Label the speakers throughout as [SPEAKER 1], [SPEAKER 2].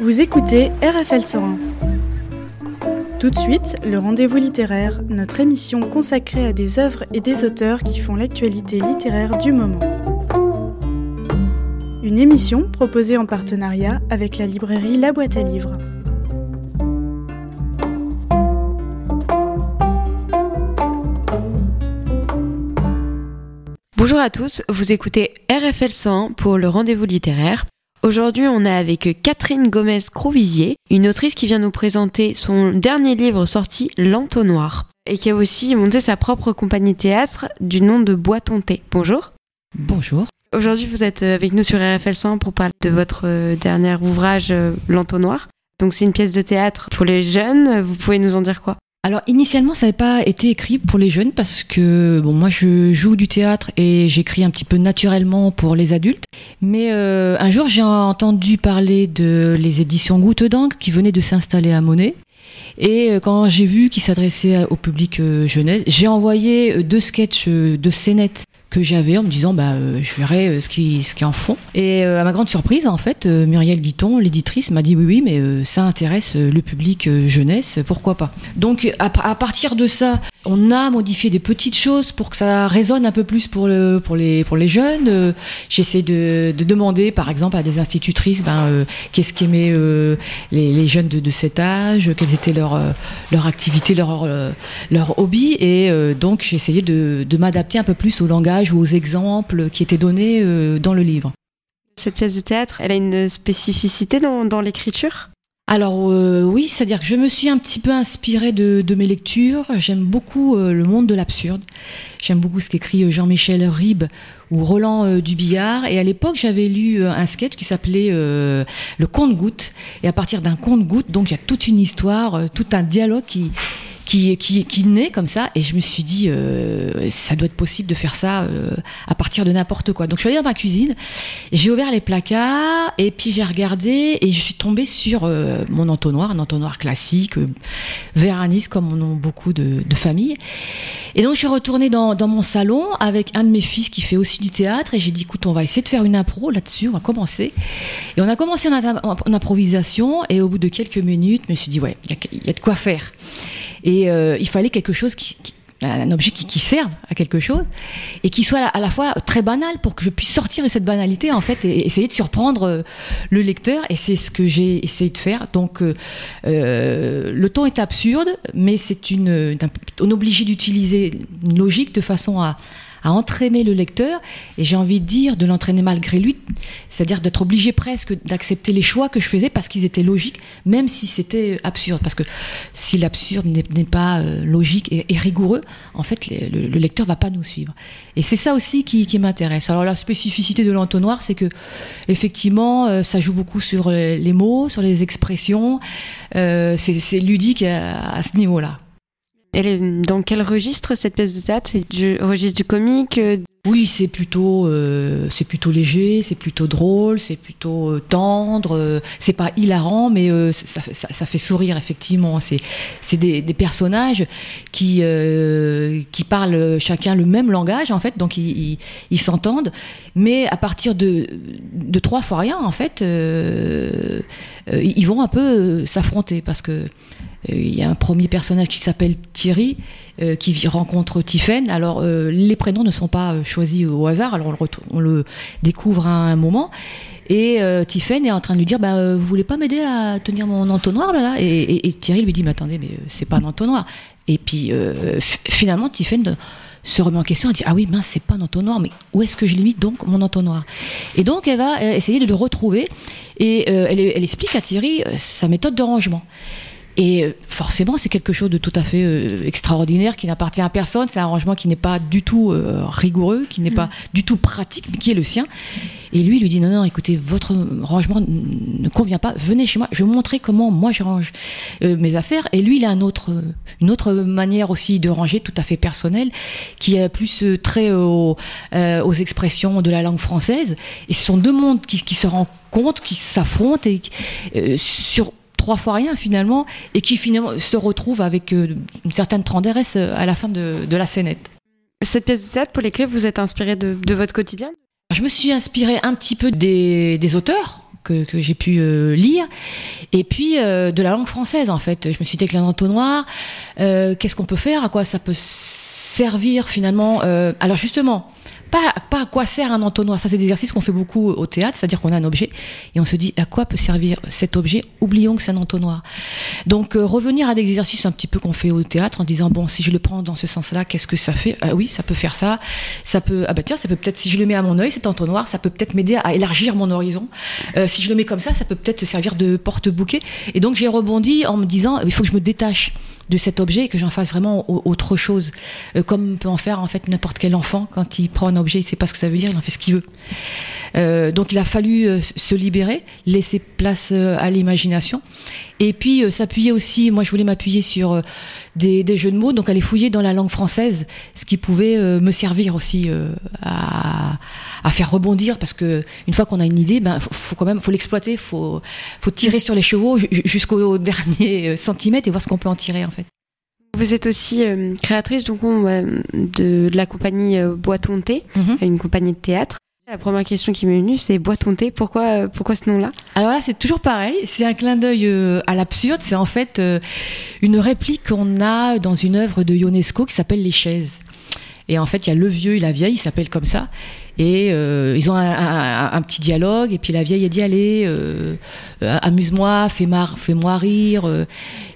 [SPEAKER 1] Vous écoutez RFL 101. Tout de suite, le rendez-vous littéraire, notre émission consacrée à des œuvres et des auteurs qui font l'actualité littéraire du moment. Une émission proposée en partenariat avec la librairie La Boîte à Livres.
[SPEAKER 2] Bonjour à tous, vous écoutez RFL 100 pour le rendez-vous littéraire. Aujourd'hui, on est avec Catherine Gomez-Crouvisier, une autrice qui vient nous présenter son dernier livre sorti, L'Entonnoir, et qui a aussi monté sa propre compagnie théâtre du nom de Boiton Thé. Bonjour.
[SPEAKER 3] Bonjour.
[SPEAKER 2] Aujourd'hui, vous êtes avec nous sur RFL 100 pour parler de votre dernier ouvrage, L'Entonnoir. Donc, c'est une pièce de théâtre pour les jeunes. Vous pouvez nous en dire quoi?
[SPEAKER 3] Alors initialement ça n'avait pas été écrit pour les jeunes parce que bon moi je joue du théâtre et j'écris un petit peu naturellement pour les adultes. Mais euh, un jour j'ai entendu parler de les éditions Goutte d'encre qui venaient de s'installer à Monet. Et euh, quand j'ai vu qu'ils s'adressaient au public euh, jeunesse, j'ai envoyé deux sketchs de scénettes que j'avais en me disant bah euh, je verrai euh, ce qui ce qui en font. Et euh, à ma grande surprise en fait Muriel Guiton l'éditrice m'a dit oui oui mais ça intéresse le public jeunesse pourquoi pas? Donc à, partir de ça on a modifié des petites choses pour que ça résonne un peu plus pour le pour les pour les jeunes. J'essaie de, de, demander par exemple à des institutrices ben qu'est-ce qu'aimaient les, les, jeunes de, de, cet âge quelles étaient leurs leur activités leur leur hobby et donc j'ai essayé de, de m'adapter un peu plus au langage ou aux exemples qui étaient donnés euh, dans le livre.
[SPEAKER 2] Cette pièce de théâtre, elle a une spécificité dans, dans l'écriture?
[SPEAKER 3] Alors euh, oui, c'est-à-dire que je me suis un petit peu inspirée de, de mes lectures. J'aime beaucoup euh, le monde de l'absurde. J'aime beaucoup ce qu'écrit Jean-Michel Ribes ou Roland Dubillard. Et à l'époque, j'avais lu un sketch qui s'appelait Le conte-goutte. Et à partir d'un conte-goutte, donc il y a toute une histoire, tout un dialogue qui qui, qui, qui naît comme ça. Et je me suis dit, euh, ça doit être possible de faire ça euh, à partir de n'importe quoi. Donc je suis allée dans ma cuisine, j'ai ouvert les placards et puis j'ai regardé et je suis tombée sur euh, mon entonnoir, un entonnoir classique, vert anis comme on a beaucoup de, de familles. Et donc je suis retournée dans, dans mon salon avec un de mes fils qui fait aussi du théâtre et j'ai dit, écoute, on va essayer de faire une impro là-dessus, on va commencer. Et on a commencé en, en, improvisation et au bout de quelques minutes, je me suis dit, ouais, il y, y a de quoi faire. Et euh, il fallait quelque chose qui, un objet qui, qui, serve à quelque chose et qui soit à la fois très banal pour que je puisse sortir de cette banalité en fait et essayer de surprendre euh, le lecteur. Et c'est ce que j'ai essayé de faire. Donc euh le ton est absurde mais c'est une on est obligé d'utiliser une logique de façon à à entraîner le lecteur, et j'ai envie de dire de l'entraîner malgré lui, c'est-à-dire d'être obligé presque d'accepter les choix que je faisais parce qu'ils étaient logiques, même si c'était absurde. Parce que si l'absurde n'est pas euh, logique et, rigoureux, en fait, le, le, lecteur va pas nous suivre. Et c'est ça aussi qui, m'intéresse. Alors la spécificité de l'entonnoir, c'est que effectivement, euh, ça joue beaucoup sur les mots, sur les expressions. Euh, c'est ludique à ce niveau-là.
[SPEAKER 2] Elle est dans quel registre cette pièce de théâtre? C'est du registre du comique euh,
[SPEAKER 3] Oui, c'est plutôt, euh, c'est plutôt léger, c'est plutôt drôle, c'est plutôt euh, tendre. C'est pas hilarant, mais ça, fait sourire effectivement. C'est, c'est des, personnages qui qui parlent chacun le même langage en fait, donc ils s'entendent, mais à partir de de trois fois rien en fait, ils vont un peu s'affronter parce que il y a un premier personnage qui s'appelle Thierry euh, qui rencontre Tiphaine. Alors euh, les prénoms ne sont pas choisis au hasard, alors on le, découvre à un moment. Et euh, Tiphaine est en train de lui dire bah, Vous voulez pas m'aider à tenir mon entonnoir là, et, Thierry lui dit Mais attendez, mais c'est pas un entonnoir. Et puis finalement, Tiphaine se remet en question et dit ah oui mince c'est pas un entonnoir mais où est-ce que je limite donc mon entonnoir? Et donc elle va essayer de le retrouver et euh, elle, elle, explique à Thierry euh, sa méthode de rangement et forcément, c'est quelque chose de tout à fait euh, extraordinaire qui n'appartient à personne. C'est un rangement qui n'est pas du tout euh, rigoureux, qui n'est mmh. pas du tout pratique, mais qui est le sien. Et lui, il lui dit non, non, écoutez, votre rangement ne convient pas. Venez chez moi, je vais vous montrer comment moi je range euh, mes affaires. Et lui, il a un autre, une autre manière aussi de ranger, tout à fait personnelle, qui est plus euh, très au, euh, aux expressions de la langue française. Et ce sont deux mondes qui, qui se rencontrent, qui s'affrontent et sur trois fois rien finalement, et qui finalement se retrouve avec euh, une certaine tendresse à la fin de, de la scénette.
[SPEAKER 2] Cette pièce de théâtre pour lesquelles vous êtes inspiré de, de votre quotidien?
[SPEAKER 3] Je me suis inspirée un petit peu des, des auteurs que, que j'ai pu euh, lire, et puis euh, de la langue française en fait. Je me suis dit avec l'entonnoir, euh, qu'est-ce qu'on peut faire, à quoi ça peut servir finalement. Euh, alors justement, pas, à quoi sert un entonnoir. Ça, c'est des exercices qu'on fait beaucoup au théâtre, c'est-à-dire qu'on a un objet et on se dit à quoi peut servir cet objet? Oublions que c'est un entonnoir. Donc, euh, revenir à des exercices un petit peu qu'on fait au théâtre en disant bon, si je le prends dans ce sens-là, qu'est-ce que ça fait? Ah oui, ça peut faire ça. Ça peut ah bah tiens, ça peut peut-être si je le mets à mon œil, cet entonnoir, ça peut peut-être m'aider à élargir mon horizon. Euh, si je le mets comme ça, ça peut peut-être servir de porte-bouquet. Et donc, j'ai rebondi en me disant il faut que je me détache de cet objet et que j'en fasse vraiment autre chose, euh, comme peut en faire en fait n'importe quel enfant quand il prend un objet, il sait pas ce que ça veut dire, il en fait ce qu'il veut. Euh, donc il a fallu euh, se libérer, laisser place à l'imagination, et puis s'appuyer aussi. Moi, je voulais m'appuyer sur des, des, jeux de mots, donc aller fouiller dans la langue française, ce qui pouvait euh, me servir aussi à, à, faire rebondir, parce que une fois qu'on a une idée, ben faut, faut quand même, faut l'exploiter, faut faut tirer sur les chevaux jusqu'au dernier centimètre et voir ce qu'on peut en tirer en fait.
[SPEAKER 2] Vous êtes aussi euh, créatrice donc, euh, de, de, la compagnie euh, Boiton Thé, mm -hmm. une compagnie de théâtre. La première question qui m'est venue, c'est Thé. Pourquoi, euh, pourquoi ce nom-là?
[SPEAKER 3] Alors là, c'est toujours pareil. C'est un clin d'œil euh, à l'absurde. C'est en fait euh, une réplique qu'on a dans une œuvre de Ionesco qui s'appelle Les chaises. Et en fait, il y a le vieux et la vieille, ils s'appellent comme ça. Et ils ont un, petit dialogue. Et puis la vieille a dit allez, amuse-moi, fais-moi fais rire.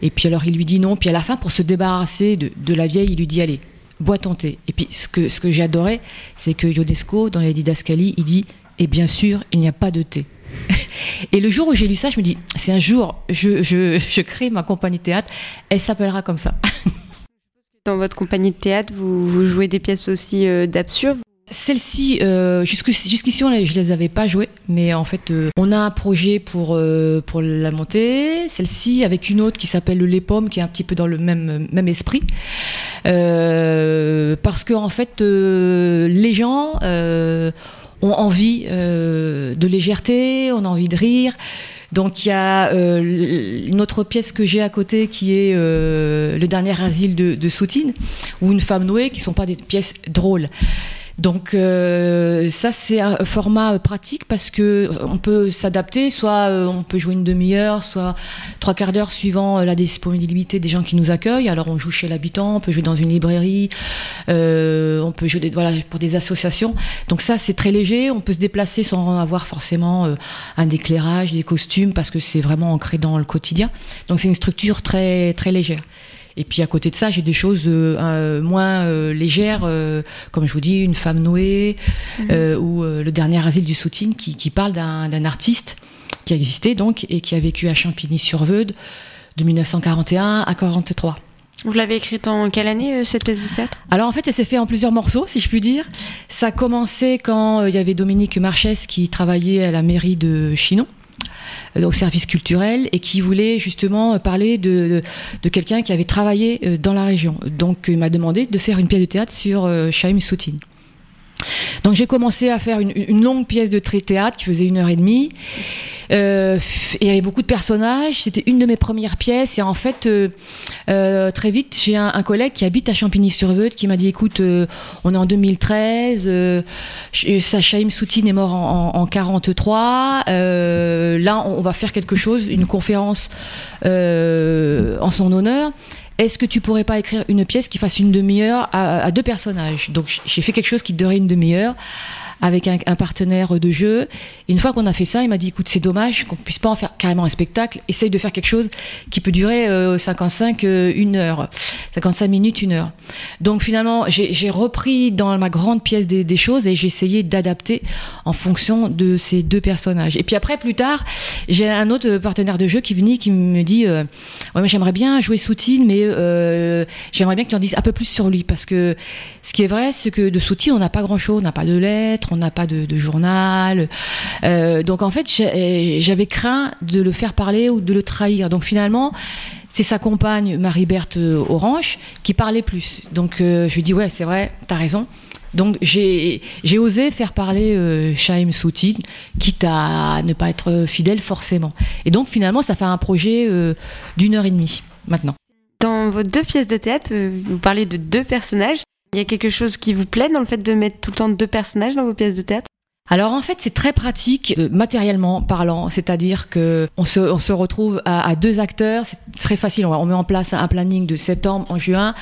[SPEAKER 3] Et puis alors il lui dit non. Puis à la fin, pour se débarrasser de la vieille, il lui dit allez, bois ton thé. Et puis ce que, ce que j'ai adoré, c'est que Ionesco, dans les didascalies, il dit et bien sûr, il n'y a pas de thé. Et le jour où j'ai lu ça, je me dis, c'est un jour, je, je, je crée ma compagnie théâtre, elle s'appellera comme ça.
[SPEAKER 2] Dans votre compagnie de théâtre, vous, vous jouez des pièces aussi euh, d'absurde?
[SPEAKER 3] Celle-ci, euh, jusqu'ici, on je les avais pas jouées, mais en fait, euh, on a un projet pour euh, pour la monter. Celle-ci avec une autre qui s'appelle le Les Pommes, qui est un petit peu dans le même même esprit, euh, parce que en fait, euh, les gens ont envie de légèreté, on a envie de rire. Donc il y a euh, une autre pièce que j'ai à côté qui est euh, le dernier asile de, de Soutine ou une femme nouée qui sont pas des pièces drôles. Donc euh, ça c'est un format pratique parce que on peut s'adapter, soit euh, on peut jouer une demi-heure, soit trois quarts d'heure suivant la disponibilité des gens qui nous accueillent. Alors on joue chez l'habitant, on peut jouer dans une librairie, euh, on peut jouer voilà pour des associations. Donc ça c'est très léger, on peut se déplacer sans avoir forcément euh, un éclairage, des costumes parce que c'est vraiment ancré dans le quotidien. Donc c'est une structure très très légère. Et puis à côté de ça, j'ai des choses euh, moins euh, légères, euh, comme je vous dis, une femme Noé mmh. ou le dernier asile du Soutine qui, qui parle d'un artiste qui a existé donc et qui a vécu à Champigny-sur-Veude de 1941 à 43.
[SPEAKER 2] Vous l'avez écrite en quelle année cette pièce de théâtre
[SPEAKER 3] Alors en fait, elle s'est fait en plusieurs morceaux, si je puis dire. Ça a commencé quand il y avait Dominique Marchès qui travaillait à la mairie de Chinon au service culturel et qui voulait justement parler de, de, de quelqu'un qui avait travaillé dans la région. Donc il m'a demandé de faire une pièce de théâtre sur euh, Chaim Soutine. Donc j'ai commencé à faire une, longue pièce de théâtre qui faisait une heure et demie. Euh, il y avait beaucoup de personnages. C'était une de mes premières pièces. Et en fait, euh, euh, très vite, j'ai un, collègue qui habite à Champigny-sur-Veude qui m'a dit "Écoute, euh, on est en 2013. Sachaïm Soutine est mort en, en, en 43. là, on, on, va faire quelque chose, une conférence en son honneur." Est-ce que tu pourrais pas écrire une pièce qui fasse une demi-heure à, deux personnages? Donc j'ai fait quelque chose qui durait une demi-heure avec un, partenaire de jeu. Une fois qu'on a fait ça, il m'a dit écoute, c'est dommage qu'on puisse pas en faire carrément un spectacle. Essaye de faire quelque chose qui peut durer euh, 55, euh, une heure, 55 minutes, une heure. Donc finalement, j'ai repris dans ma grande pièce des, choses et j'ai essayé d'adapter en fonction de ces deux personnages. Et puis après, plus tard, j'ai un autre partenaire de jeu qui venait qui me dit euh, ouais, mais j'aimerais bien jouer Soutine, mais euh, j'aimerais bien que tu en dises un peu plus sur lui parce que ce qui est vrai, c'est que de Soutine, on n'a pas grand chose, on n'a pas de lettres on n'a pas de, journal. Euh, donc en fait, j'avais craint de le faire parler ou de le trahir. Donc finalement, c'est sa compagne Marie-Berthe Orange qui parlait plus. Donc euh, je lui dis ouais, c'est vrai, t'as raison. Donc j'ai osé faire parler euh, Chaim Soutine, quitte à ne pas être fidèle forcément. Et donc finalement, ça fait un projet euh, d'une heure et demie maintenant.
[SPEAKER 2] Dans vos deux pièces de théâtre, vous parlez de deux personnages. Il y a quelque chose qui vous plaît dans le fait de mettre tout le temps deux personnages dans vos pièces de théâtre?
[SPEAKER 3] Alors en fait c'est très pratique euh, matériellement parlant, c'est-à-dire que on se, on se retrouve à, deux acteurs, c'est très facile, on, met en place un planning de septembre en juin,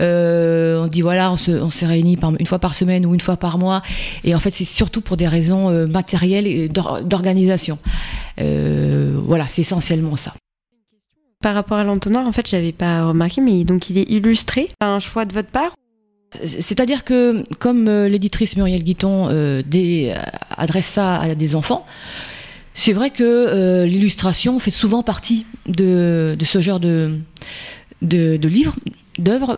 [SPEAKER 3] euh, on dit voilà on se, on se réunit par, une fois par semaine ou une fois par mois, et en fait c'est surtout pour des raisons euh, matérielles et d'organisation. voilà, c'est essentiellement ça.
[SPEAKER 2] Par rapport à l'entonnoir, en fait, je l'avais pas remarqué, mais donc il est illustré. Un choix de votre part
[SPEAKER 3] c'est-à-dire que, comme euh, l'éditrice Muriel Guiton euh, adresse ça à des enfants, c'est vrai que euh, l'illustration fait souvent partie de, ce genre de livres, d'œuvres.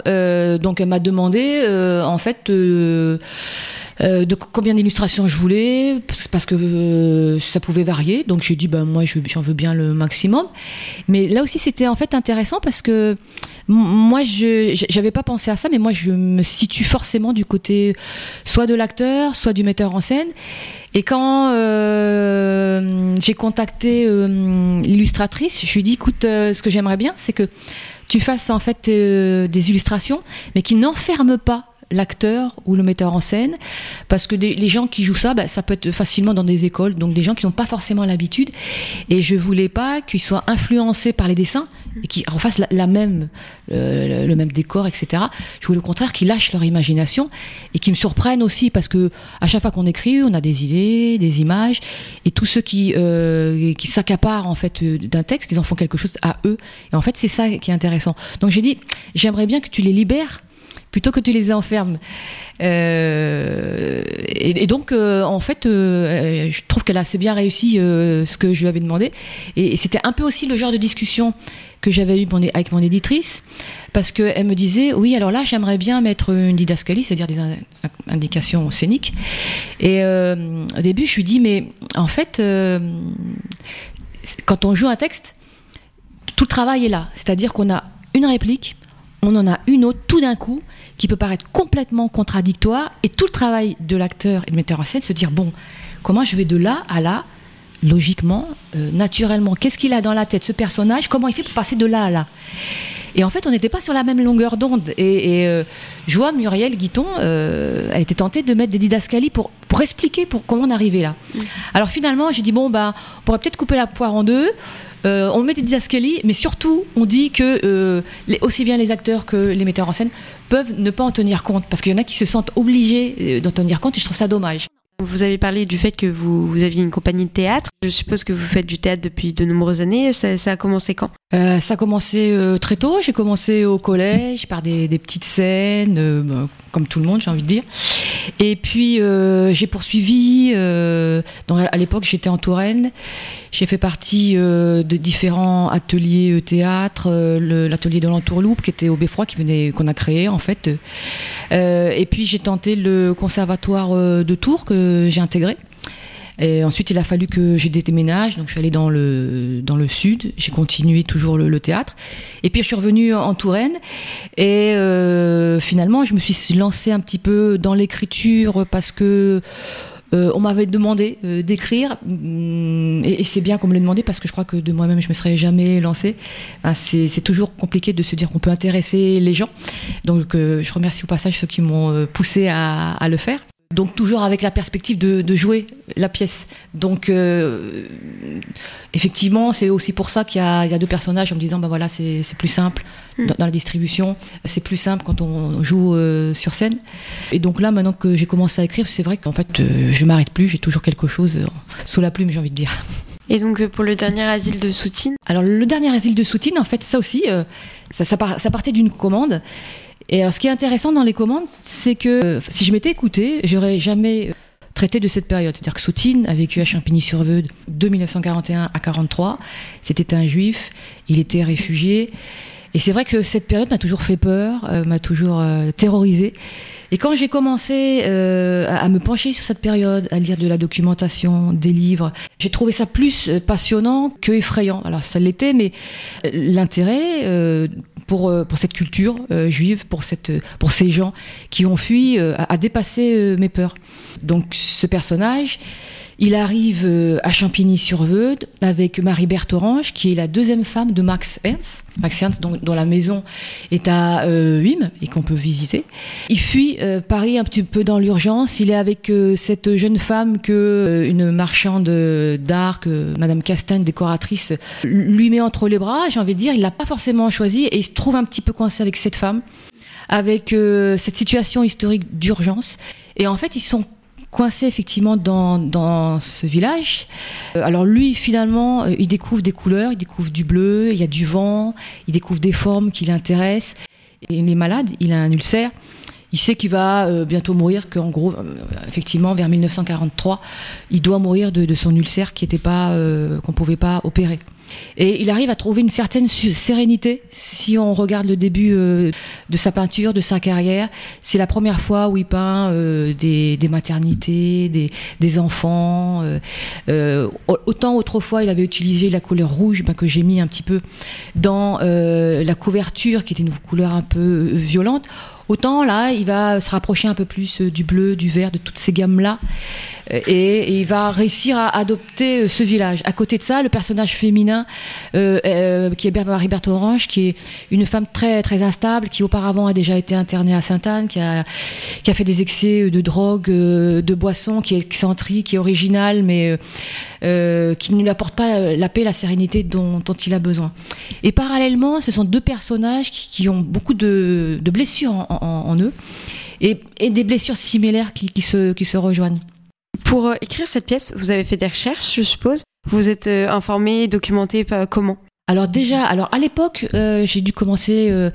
[SPEAKER 3] donc elle m'a demandé, en fait, euh, de combien d'illustrations je voulais, parce que euh, ça pouvait varier. Donc j'ai dit, ben moi j'en veux bien le maximum. Mais là aussi c'était en fait intéressant parce que moi je j'avais pas pensé à ça, mais moi je me situe forcément du côté soit de l'acteur, soit du metteur en scène. Et quand euh, j'ai contacté l'illustratrice, je lui ai dit, écoute, ce que j'aimerais bien, c'est que tu fasses en fait des illustrations, mais qui n'enferment pas l'acteur ou le metteur en scène, parce que les gens qui jouent ça, bah, ça peut être facilement dans des écoles, donc des gens qui n'ont pas forcément l'habitude, et je voulais pas qu'ils soient influencés par les dessins et qu'ils refassent la, même, le, même décor, etc. Je voulais au contraire qu'ils lâchent leur imagination et qu'ils me surprennent aussi, parce que à chaque fois qu'on écrit, on a des idées, des images, et tous ceux qui, euh, qui s'accaparent en fait euh, d'un texte, ils en font quelque chose à eux, et en fait c'est ça qui est intéressant. Donc j'ai dit, j'aimerais bien que tu les libères plutôt que tu les enfermes. Euh, et, donc, euh, en fait, euh, je trouve qu'elle a assez bien réussi ce que je lui avais demandé. Et, c'était un peu aussi le genre de discussion que j'avais eu avec mon éditrice, parce qu'elle me disait, oui, alors là, j'aimerais bien mettre une didascalie, c'est-à-dire des indications scéniques. Et au début, je lui dis, mais en fait, quand on joue un texte, tout le travail est là. C'est-à-dire qu'on a une réplique, on en a une autre tout d'un coup qui peut paraître complètement contradictoire et tout le travail de l'acteur et de metteur en scène se dire bon comment je vais de là à là logiquement euh, naturellement? Qu'est-ce qu'il a dans la tête ce personnage? Comment il fait pour passer de là à là? Et en fait on n'était pas sur la même longueur d'onde. Et, euh, je vois Muriel Guiton euh, elle était tentée de mettre des didascalies pour pour expliquer pour comment on arrivait là. Mmh. alors finalement j'ai dit bon bah on pourrait peut-être couper la poire en deux euh, on met des didascalies, mais surtout, on dit que euh, aussi bien les acteurs que les metteurs en scène peuvent ne pas en tenir compte, parce qu'il y en a qui se sentent obligés euh, d'en tenir compte, et je trouve ça dommage.
[SPEAKER 2] Vous avez parlé du fait que vous, aviez une compagnie de théâtre. Je suppose que vous faites du théâtre depuis de nombreuses années. Ça, a commencé quand?
[SPEAKER 3] Ça a commencé très tôt. J'ai commencé au collège par des, petites scènes, bah, comme tout le monde, j'ai envie de dire. Et puis j'ai poursuivi. donc à l'époque, j'étais en Touraine. J'ai fait partie euh, de différents ateliers euh, théâtre, euh, l'atelier de l'entourloupe qui était au Beffroi, qu'on a créé en fait. et puis j'ai tenté le conservatoire de Tours que j'ai intégré. Et ensuite, il a fallu que j'ai déménage, donc je suis allée dans le dans le sud. J'ai continué toujours le, théâtre. Et puis je suis revenue en Touraine. Et finalement, je me suis lancée un petit peu dans l'écriture parce que euh, on m'avait demandé euh, d'écrire, mm, et, c'est bien qu'on me l'ait demandé parce que je crois que de moi-même je me serais jamais lancée. c'est toujours compliqué de se dire qu'on peut intéresser les gens. Donc euh, je remercie au passage ceux qui m'ont poussé à, le faire. Donc toujours avec la perspective de, jouer la pièce. Donc effectivement, c'est aussi pour ça qu'il y, a deux personnages en me disant, ben voilà, c'est plus simple hmm. dans, la distribution, c'est plus simple quand on joue sur scène. Et donc là, maintenant que j'ai commencé à écrire, c'est vrai qu'en fait, euh, je m'arrête plus, j'ai toujours quelque chose euh, sous la plume, j'ai envie de dire.
[SPEAKER 2] Et donc euh, pour le dernier asile de Soutine?
[SPEAKER 3] Alors le dernier asile de Soutine, en fait, ça aussi, ça, ça, partait d'une commande. Et alors, ce qui est intéressant dans les commandes, c'est que si je m'étais écouté, j'aurais jamais traité de cette période. C'est-à-dire que Soutine a vécu à Champigny-sur-Veuve de 1941 à 43. C'était un juif, il était réfugié. Et c'est vrai que cette période m'a toujours fait peur, m'a toujours terrorisé. Et quand j'ai commencé euh, à, me pencher sur cette période, à lire de la documentation, des livres, j'ai trouvé ça plus euh, passionnant que effrayant. Alors ça l'était, mais euh, l'intérêt pour, pour cette culture juive, pour, cette, pour ces gens qui ont fui, a, dépassé mes peurs. Donc ce personnage Il arrive euh, à Champigny-sur-Veude avec Marie-Berthe Orange, qui est la deuxième femme de Max Ernst. Max Ernst, dont, la maison est à euh, et qu'on peut visiter. Il fuit euh, Paris un petit peu dans l'urgence. Il est avec euh, cette jeune femme que une marchande d'art, que Madame Castagne, décoratrice, lui met entre les bras. J'ai envie de dire, il l'a pas forcément choisi et il se trouve un petit peu coincé avec cette femme, avec cette situation historique d'urgence. Et en fait, ils sont coincé effectivement dans, dans ce village. Euh, alors lui, finalement, euh, il découvre des couleurs, il découvre du bleu, il y a du vent, il découvre des formes qui l'intéressent. Il est malade, il a un ulcère. Il sait qu'il va euh, bientôt mourir, qu'en gros, effectivement, vers 1943, il doit mourir de, de son ulcère qui était pas, euh, qu'on pouvait pas opérer. Et il arrive à trouver une certaine sérénité si on regarde le début euh, de sa peinture, de sa carrière. C'est la première fois où il peint euh, des, maternités, des, enfants. euh, autant autrefois il avait utilisé la couleur rouge ben, que j'ai mis un petit peu dans la couverture qui était une couleur un peu violente. Autant là, il va se rapprocher un peu plus euh, du bleu, du vert, de toutes ces gammes-là. Euh, Et, il va réussir à adopter euh, ce village. À côté de ça, le personnage féminin, qui est Marie-Berthe Orange, qui est une femme très, très instable, qui auparavant a déjà été internée à Sainte-Anne, qui a, fait des excès de drogue, de boissons, qui est excentrique, qui est originale, mais euh, qui ne lui apporte pas euh, la paix, la sérénité dont, dont il a besoin. Et parallèlement, ce sont deux personnages qui, qui ont beaucoup de, de blessures en, en- en eux et, et des blessures similaires qui, qui, se, qui se rejoignent.
[SPEAKER 2] Pour euh, écrire cette pièce, vous avez fait des recherches, je suppose. Vous êtes informé, documenté, comment?
[SPEAKER 3] Alors déjà, alors à l'époque, euh, j'ai dû commencer euh,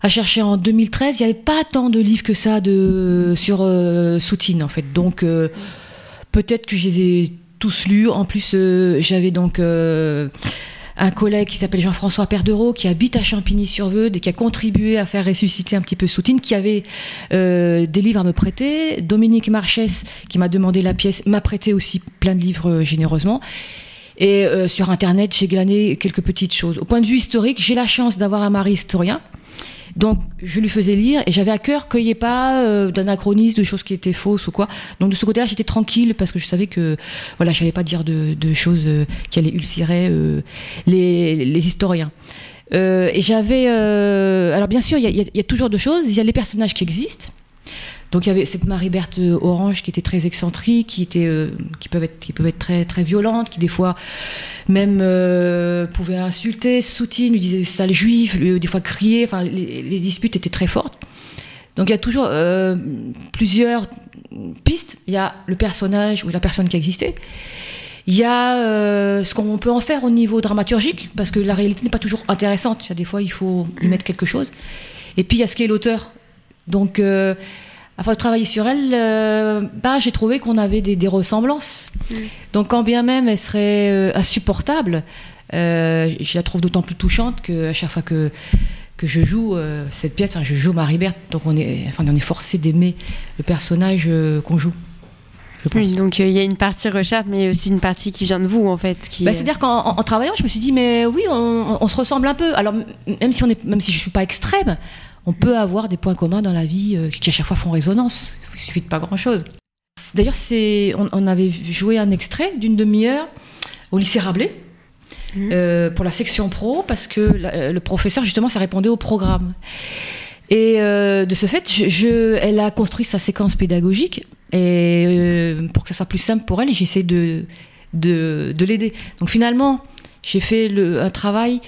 [SPEAKER 3] à chercher en 2013. Il n'y avait pas tant de livres que ça de sur euh, Soutine en fait. Donc peut-être que je les ai tous lus. En plus, euh, j'avais donc euh, un collègue qui s'appelle Jean-François Perdereau qui habite à Champigny-sur-Veude et qui a contribué à faire ressusciter un petit peu Soutine, qui avait euh, des livres à me prêter. Dominique Marchès, qui m'a demandé la pièce, m'a prêté aussi plein de livres généreusement. Et sur Internet, j'ai glané quelques petites choses. Au point de vue historique, j'ai la chance d'avoir un mari historien. Donc, je lui faisais lire et j'avais à cœur qu'il n'y ait pas euh, d'anachronisme, de choses qui étaient fausses ou quoi. Donc, de ce côté-là, j'étais tranquille parce que je savais que, voilà, je n'allais pas dire de, choses euh, qui allaient ulcérer euh, les, historiens. Et j'avais. alors, bien sûr, il y y a toujours deux choses. Il y a les personnages qui existent. Donc il y avait cette Marie-Berthe euh, Orange qui était très excentrique, qui était, euh, qui peuvent être, qui peuvent être très très violentes, qui des fois même euh, pouvait insulter Soutine, lui disait sale juif, lui, des fois crier. Enfin, les, disputes étaient très fortes. Donc il y a toujours plusieurs pistes. Il y a le personnage ou la personne qui a existé. Il y a ce qu'on peut en faire au niveau dramaturgique, parce que la réalité n'est pas toujours intéressante. Il y a des fois, il faut y mettre quelque chose. Et puis il y a ce qu'est l'auteur. Donc à force de travailler sur elle, euh, bah, j'ai trouvé qu'on avait des, des ressemblances. Donc, quand bien même elle serait euh, insupportable, euh, je la trouve d'autant plus touchante qu'à chaque fois que, que je joue cette pièce, enfin, je joue Marie-Berthe, donc on est, enfin, on est forcé d'aimer le personnage qu'on joue.
[SPEAKER 2] Oui, donc euh, il y a une partie recherche, mais aussi une partie qui vient de vous, en fait. Qui,
[SPEAKER 3] Bah, C'est-à-dire qu'en en- en travaillant, je me suis dit, mais oui, on, on se ressemble un peu. Alors, même si, on est, même si je ne suis pas extrême, on peut avoir des points communs dans la vie euh, qui à chaque fois font résonance. Il suffit de pas grand-chose. D'ailleurs, c'est, on, on avait joué un extrait d'une demi-heure au lycée Rabelais.
[SPEAKER 2] Mhm.
[SPEAKER 3] euh, pour la section pro parce que la- le professeur justement ça répondait au programme et euh, de ce fait je, je- elle a construit sa séquence pédagogique et euh, pour que ça soit plus simple pour elle j'ai essayé de, de, de l'aider donc finalement j'ai fait le, un travail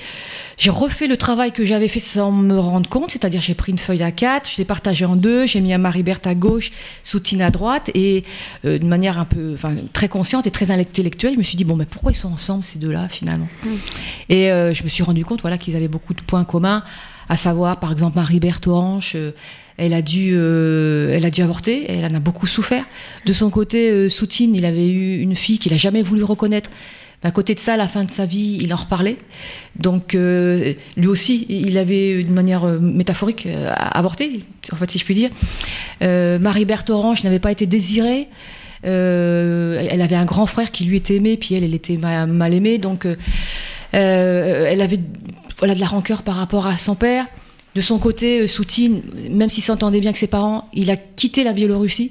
[SPEAKER 3] j'ai refait le travail que j'avais fait sans me rendre compte, c'est-à-dire j'ai pris une feuille à quatre, je l'ai partagée en deux, j'ai mis un Marie-Berthe à gauche, Soutine à droite, et euh, de manière un peu, enfin, très consciente et très intellectuelle, je me suis dit bon, mais pourquoi ils sont ensemble ces deux-là finalement Et euh, je me suis rendu compte, voilà, qu'ils avaient beaucoup de points communs, à savoir, par exemple, Marie-Berthe Orange. euh, elle a dû, euh, elle a dû avorter. Elle en a beaucoup souffert. De son côté, euh, Soutine, il avait eu une fille qu'il a jamais voulu reconnaître. À côté de ça, à la fin de sa vie, il en reparlait. Donc, euh, lui aussi, il avait, d'une manière euh, métaphorique, euh, avorté, en fait, si je puis dire. Euh, Marie-Berthe Orange n'avait pas été désirée. Euh, elle avait un grand frère qui lui était aimé, puis elle, elle était ma- mal aimée. Donc, euh, euh, elle avait voilà, de la rancœur par rapport à son père. De son côté, euh, Soutine, même s'il s'entendait bien avec ses parents, il a quitté la Biélorussie.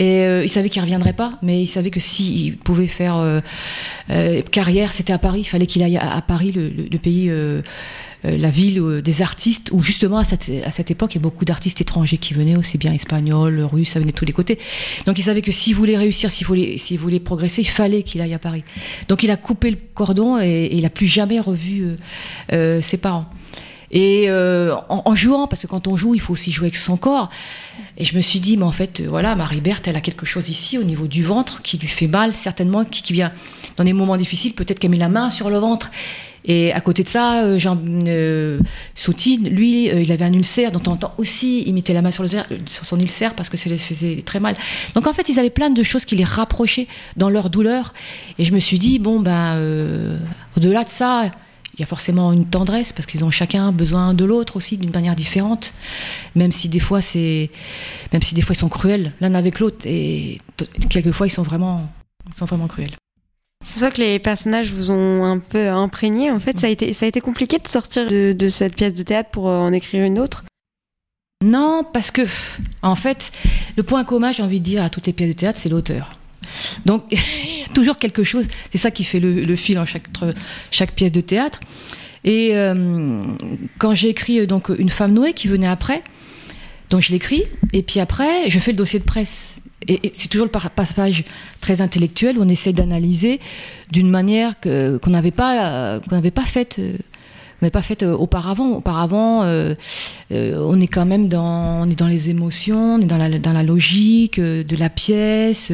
[SPEAKER 3] Et euh, il savait qu'il reviendrait pas, mais il savait que s'il pouvait faire euh, euh, carrière, c'était à Paris. Il fallait qu'il aille à, Paris, le, pays, la ville des artistes, où justement à cette, à cette époque, il y a beaucoup d'artistes étrangers qui venaient, aussi bien espagnols, russes, ça venait de tous les côtés. Donc il savait que s'il voulait réussir, s'il voulait, s'il voulait progresser, il fallait qu'il aille à Paris. Donc il a coupé le cordon et, et il n'a plus jamais revu ses parents. Et euh, en, jouant, parce que quand on joue, il faut aussi jouer avec son corps. Et je me suis dit, mais en fait, euh, voilà, Marie-Berthe, elle a quelque chose ici au niveau du ventre qui lui fait mal, certainement, qui, vient dans des moments difficiles, peut-être qu'elle met la main sur le ventre. Et à côté de ça, euh, Jean Soutine, lui, il avait un ulcère, dont on entend aussi, il mettait la main sur son ulcère parce que ça les faisait très mal. Donc en fait, ils avaient plein de choses qui les rapprochaient dans leur douleur. Et je me suis dit, bon, ben, au-delà de ça, il y a forcément une tendresse parce qu'ils ont chacun besoin de l'autre aussi d'une manière différente, même si des fois c'est, même si des fois ils sont cruels l'un avec l'autre et quelquefois ils sont vraiment, ils sont vraiment cruels.
[SPEAKER 2] C'est soit que les personnages vous ont un peu imprégné. En fait, ça a été, ça a été compliqué de sortir de, de cette pièce de théâtre pour en écrire une autre.
[SPEAKER 3] Non, parce que en fait, le point commun, j'ai envie de dire à toutes les pièces de théâtre, c'est l'auteur. Donc, toujours quelque chose. C'est ça qui fait le, fil en chaque, pièce de théâtre. Et euh, quand j'ai écrit euh, donc une femme Noé qui venait après, donc je l'écris et puis après je fais le dossier de presse. Et, c'est toujours le passage très intellectuel où on essaie d'analyser d'une manière qu'on n'avait pas qu'on n'avait pas faite euh, n'est pas faite auparavant. Auparavant, on est quand même dans, on est dans les émotions, on est dans la, dans la logique de la pièce.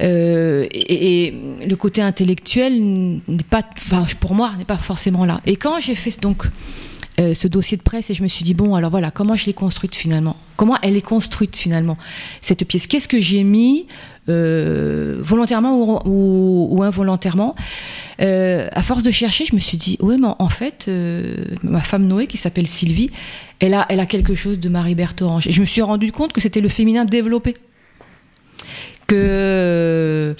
[SPEAKER 3] Euh, et, le côté intellectuel n'est pas, pour moi, n'est pas forcément là. Et quand j'ai fait donc euh, ce dossier de presse et je me suis dit bon alors voilà comment je l'ai construite finalement? Comment elle est construite finalement? Cette pièce qu'est-ce que j'ai mis euh, volontairement ou, involontairement? À force de chercher je me suis dit ouais mais en fait ma femme Noé qui s'appelle Sylvie elle a elle a quelque chose de Marie-Berthe Orange. Et je me suis rendu compte que c'était le féminin développé. Que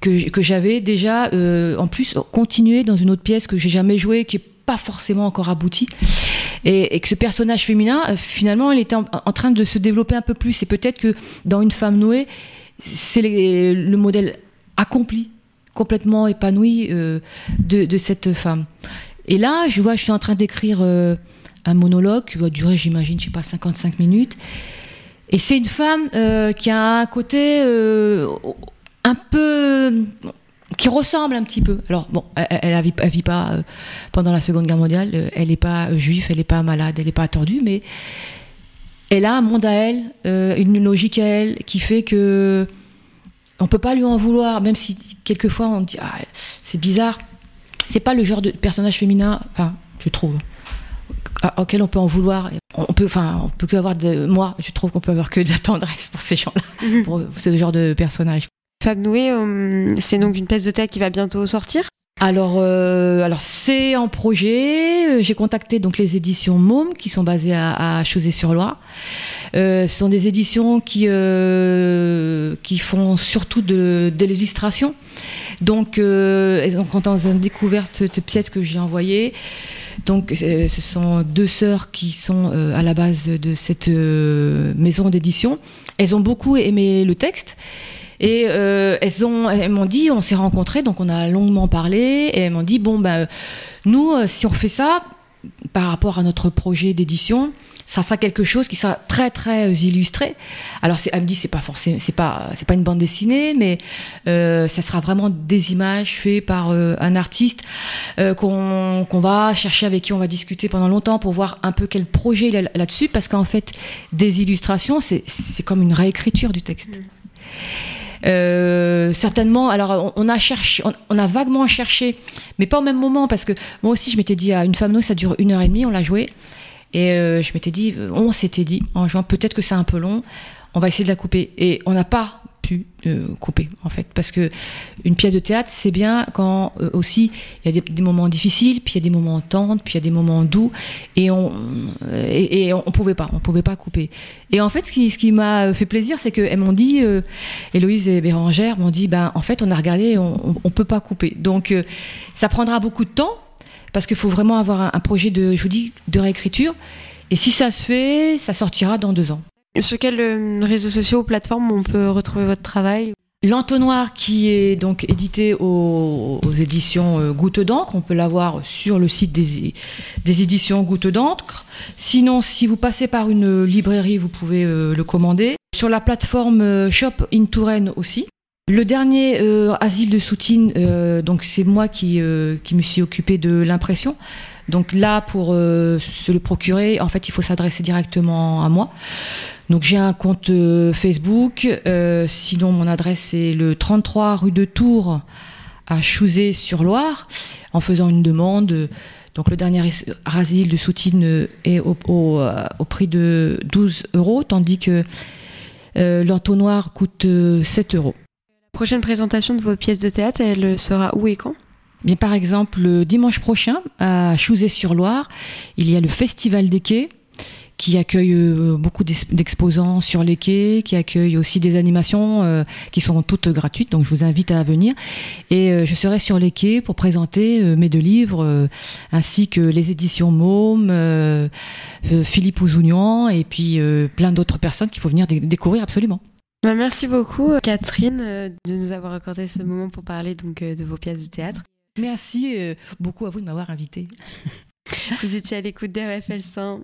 [SPEAKER 3] que, j'avais déjà euh, en plus continué dans une autre pièce que j'ai jamais jouée qui est pas forcément encore aboutie et, que ce personnage féminin euh, finalement il était en, train de se développer un peu plus. Et peut-être que dans une femme Noé c'est le modèle accompli complètement épanoui euh, de, cette femme. Et là je vois je suis en train d'écrire un monologue qui va durer j'imagine je sais pas 55 minutes. Et c'est une femme euh, qui a un côté euh, un peu qui ressemble un petit peu. Alors bon, elle, ne vit, pas euh, pendant la Seconde Guerre mondiale. Elle n'est pas juive, elle n'est pas malade, elle n'est pas tordue, mais elle a un monde à elle, une logique à elle qui fait que on peut pas lui en vouloir, même si quelquefois on dit ah, c'est bizarre. C'est pas le genre de personnage féminin, enfin je trouve, auquel on peut en vouloir. On peut, enfin, on peut que avoir de, moi, je trouve qu'on peut avoir que de la tendresse pour ces gens-là, pour ce genre de personnage.
[SPEAKER 2] Fab Noué, euh, c'est donc une pièce de théâtre qui va bientôt sortir?
[SPEAKER 3] Alors, euh, alors c'est en projet. Euh, j'ai contacté donc les éditions Môme qui sont basées à, à Chausey-sur-Loire. ce sont des éditions qui qui font surtout de, de l'illustration. Donc, ont quand on a découvert cette pièce que j'ai envoyée. Donc, euh, ce sont deux sœurs qui sont euh, à la base de cette euh, maison d'édition. Elles ont beaucoup aimé le texte. Et elles ont, elles m'ont dit, on s'est rencontrés, donc on a longuement parlé, et elles m'ont dit, bon, ben, nous, si on fait ça, par rapport à notre projet d'édition, ça sera quelque chose qui sera très très euh, illustré. Alors elle me dit c'est pas forcément c'est pas c'est pas une bande dessinée, mais euh, ça sera vraiment des images faites par euh, un artiste qu'on qu'on va chercher avec qui on va discuter pendant longtemps pour voir un peu quel projet là-dessus, parce qu'en fait des illustrations c'est comme une réécriture du texte. Mm. certainement, alors on, a cherché, on, a vaguement cherché, mais pas au même moment parce que moi aussi je m'étais dit à une femme nous ça dure une heure et demie, on l'a joué. Et euh, je m'étais dit, on s'était dit en juin, peut-être que c'est un peu long, on va essayer de la couper. Et on n'a pas pu euh, couper, en fait, parce que une pièce de théâtre, c'est bien quand euh, aussi il y a des, moments difficiles, puis il y a des moments tendres, puis il y a des moments doux, et on et, on, pouvait pas, on pouvait pas couper. Et en fait, ce qui, ce qui m'a fait plaisir, c'est qu'elles m'ont dit, Héloïse et Bérangère m'ont dit, ben en fait, on a regardé, on, on, peut pas couper. Donc ça prendra beaucoup de temps parce qu'il faut vraiment avoir un, projet de, je vous dis, de réécriture. Et si ça se fait, ça sortira dans deux ans.
[SPEAKER 2] Sur quels réseaux sociaux ou plateformes on peut retrouver votre travail
[SPEAKER 3] L'entonnoir qui est donc édité aux, éditions Goutte d'encre, on peut l'avoir sur le site des, éditions Goutte d'encre. Sinon, si vous passez par une librairie, vous pouvez le commander. Sur la plateforme Shop in Touraine aussi. Le dernier euh, asile de soutien, euh, donc c'est moi qui, euh, qui me suis occupé de l'impression. Donc là, pour se le procurer, en fait, il faut s'adresser directement à moi. Donc j'ai un compte Facebook. sinon, mon adresse est le 33 rue de Tours à Chouzé-sur-Loire. En faisant une demande. Donc le dernier asile de soutien est au, au, prix de 12 euros, tandis que l'entonnoir coûte 7 euros.
[SPEAKER 2] Prochaine présentation de vos pièces de théâtre, elle sera où et quand?
[SPEAKER 3] Par exemple, le dimanche prochain, à Chouzé-sur-Loire, il y a le Festival des quais qui accueille euh, beaucoup d'exposants sur les quais, qui accueille aussi des animations euh, qui sont toutes gratuites, donc je vous invite à venir. Et euh, je serai sur les quais pour présenter mes deux livres, ainsi que les éditions Môme, Philippe Ouzounian, et puis plein d'autres personnes qu'il faut venir découvrir absolument.
[SPEAKER 2] Bah, merci beaucoup, Catherine, de nous avoir accordé ce moment pour parler donc de vos pièces de théâtre.
[SPEAKER 3] Merci euh, beaucoup à vous de m'avoir invité.
[SPEAKER 2] vous étiez à l'écoute d'RFL 100.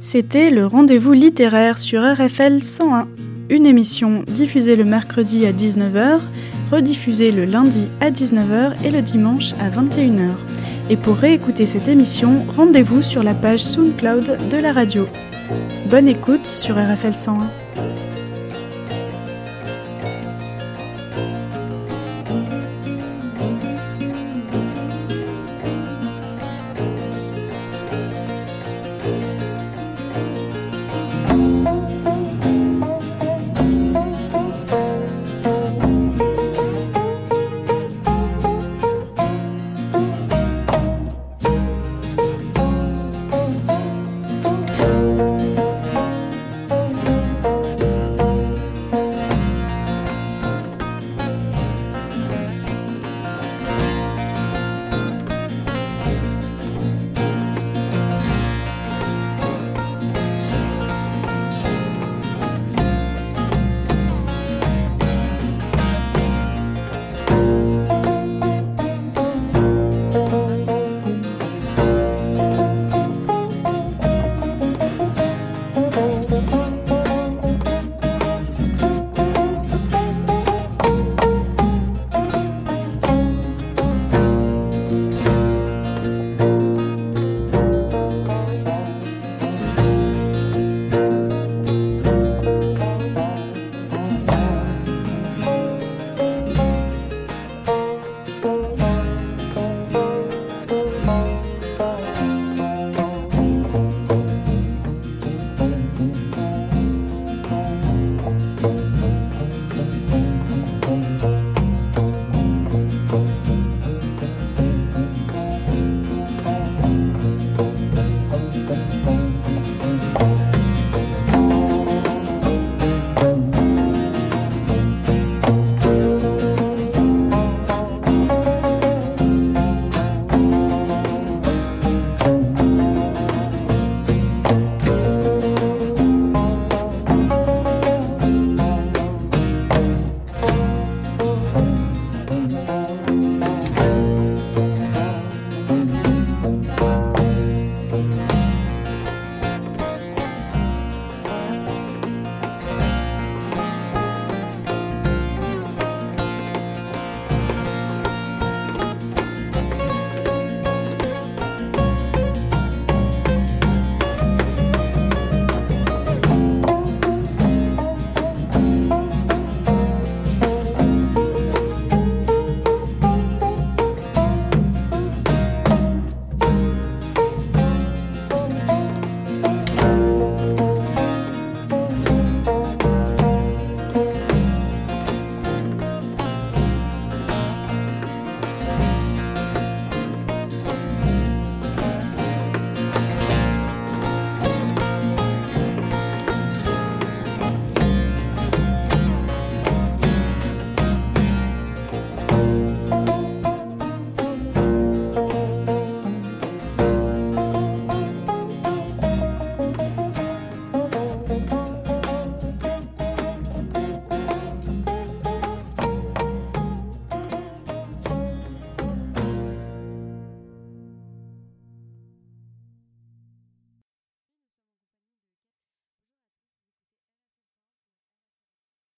[SPEAKER 1] C'était le rendez-vous littéraire sur RFL 101, une émission diffusée le mercredi à 19h, rediffusée le lundi à 19h et le dimanche à 21h. Et pour réécouter cette émission, rendez-vous sur la page SoundCloud de la radio. Bonne écoute sur RFL 101.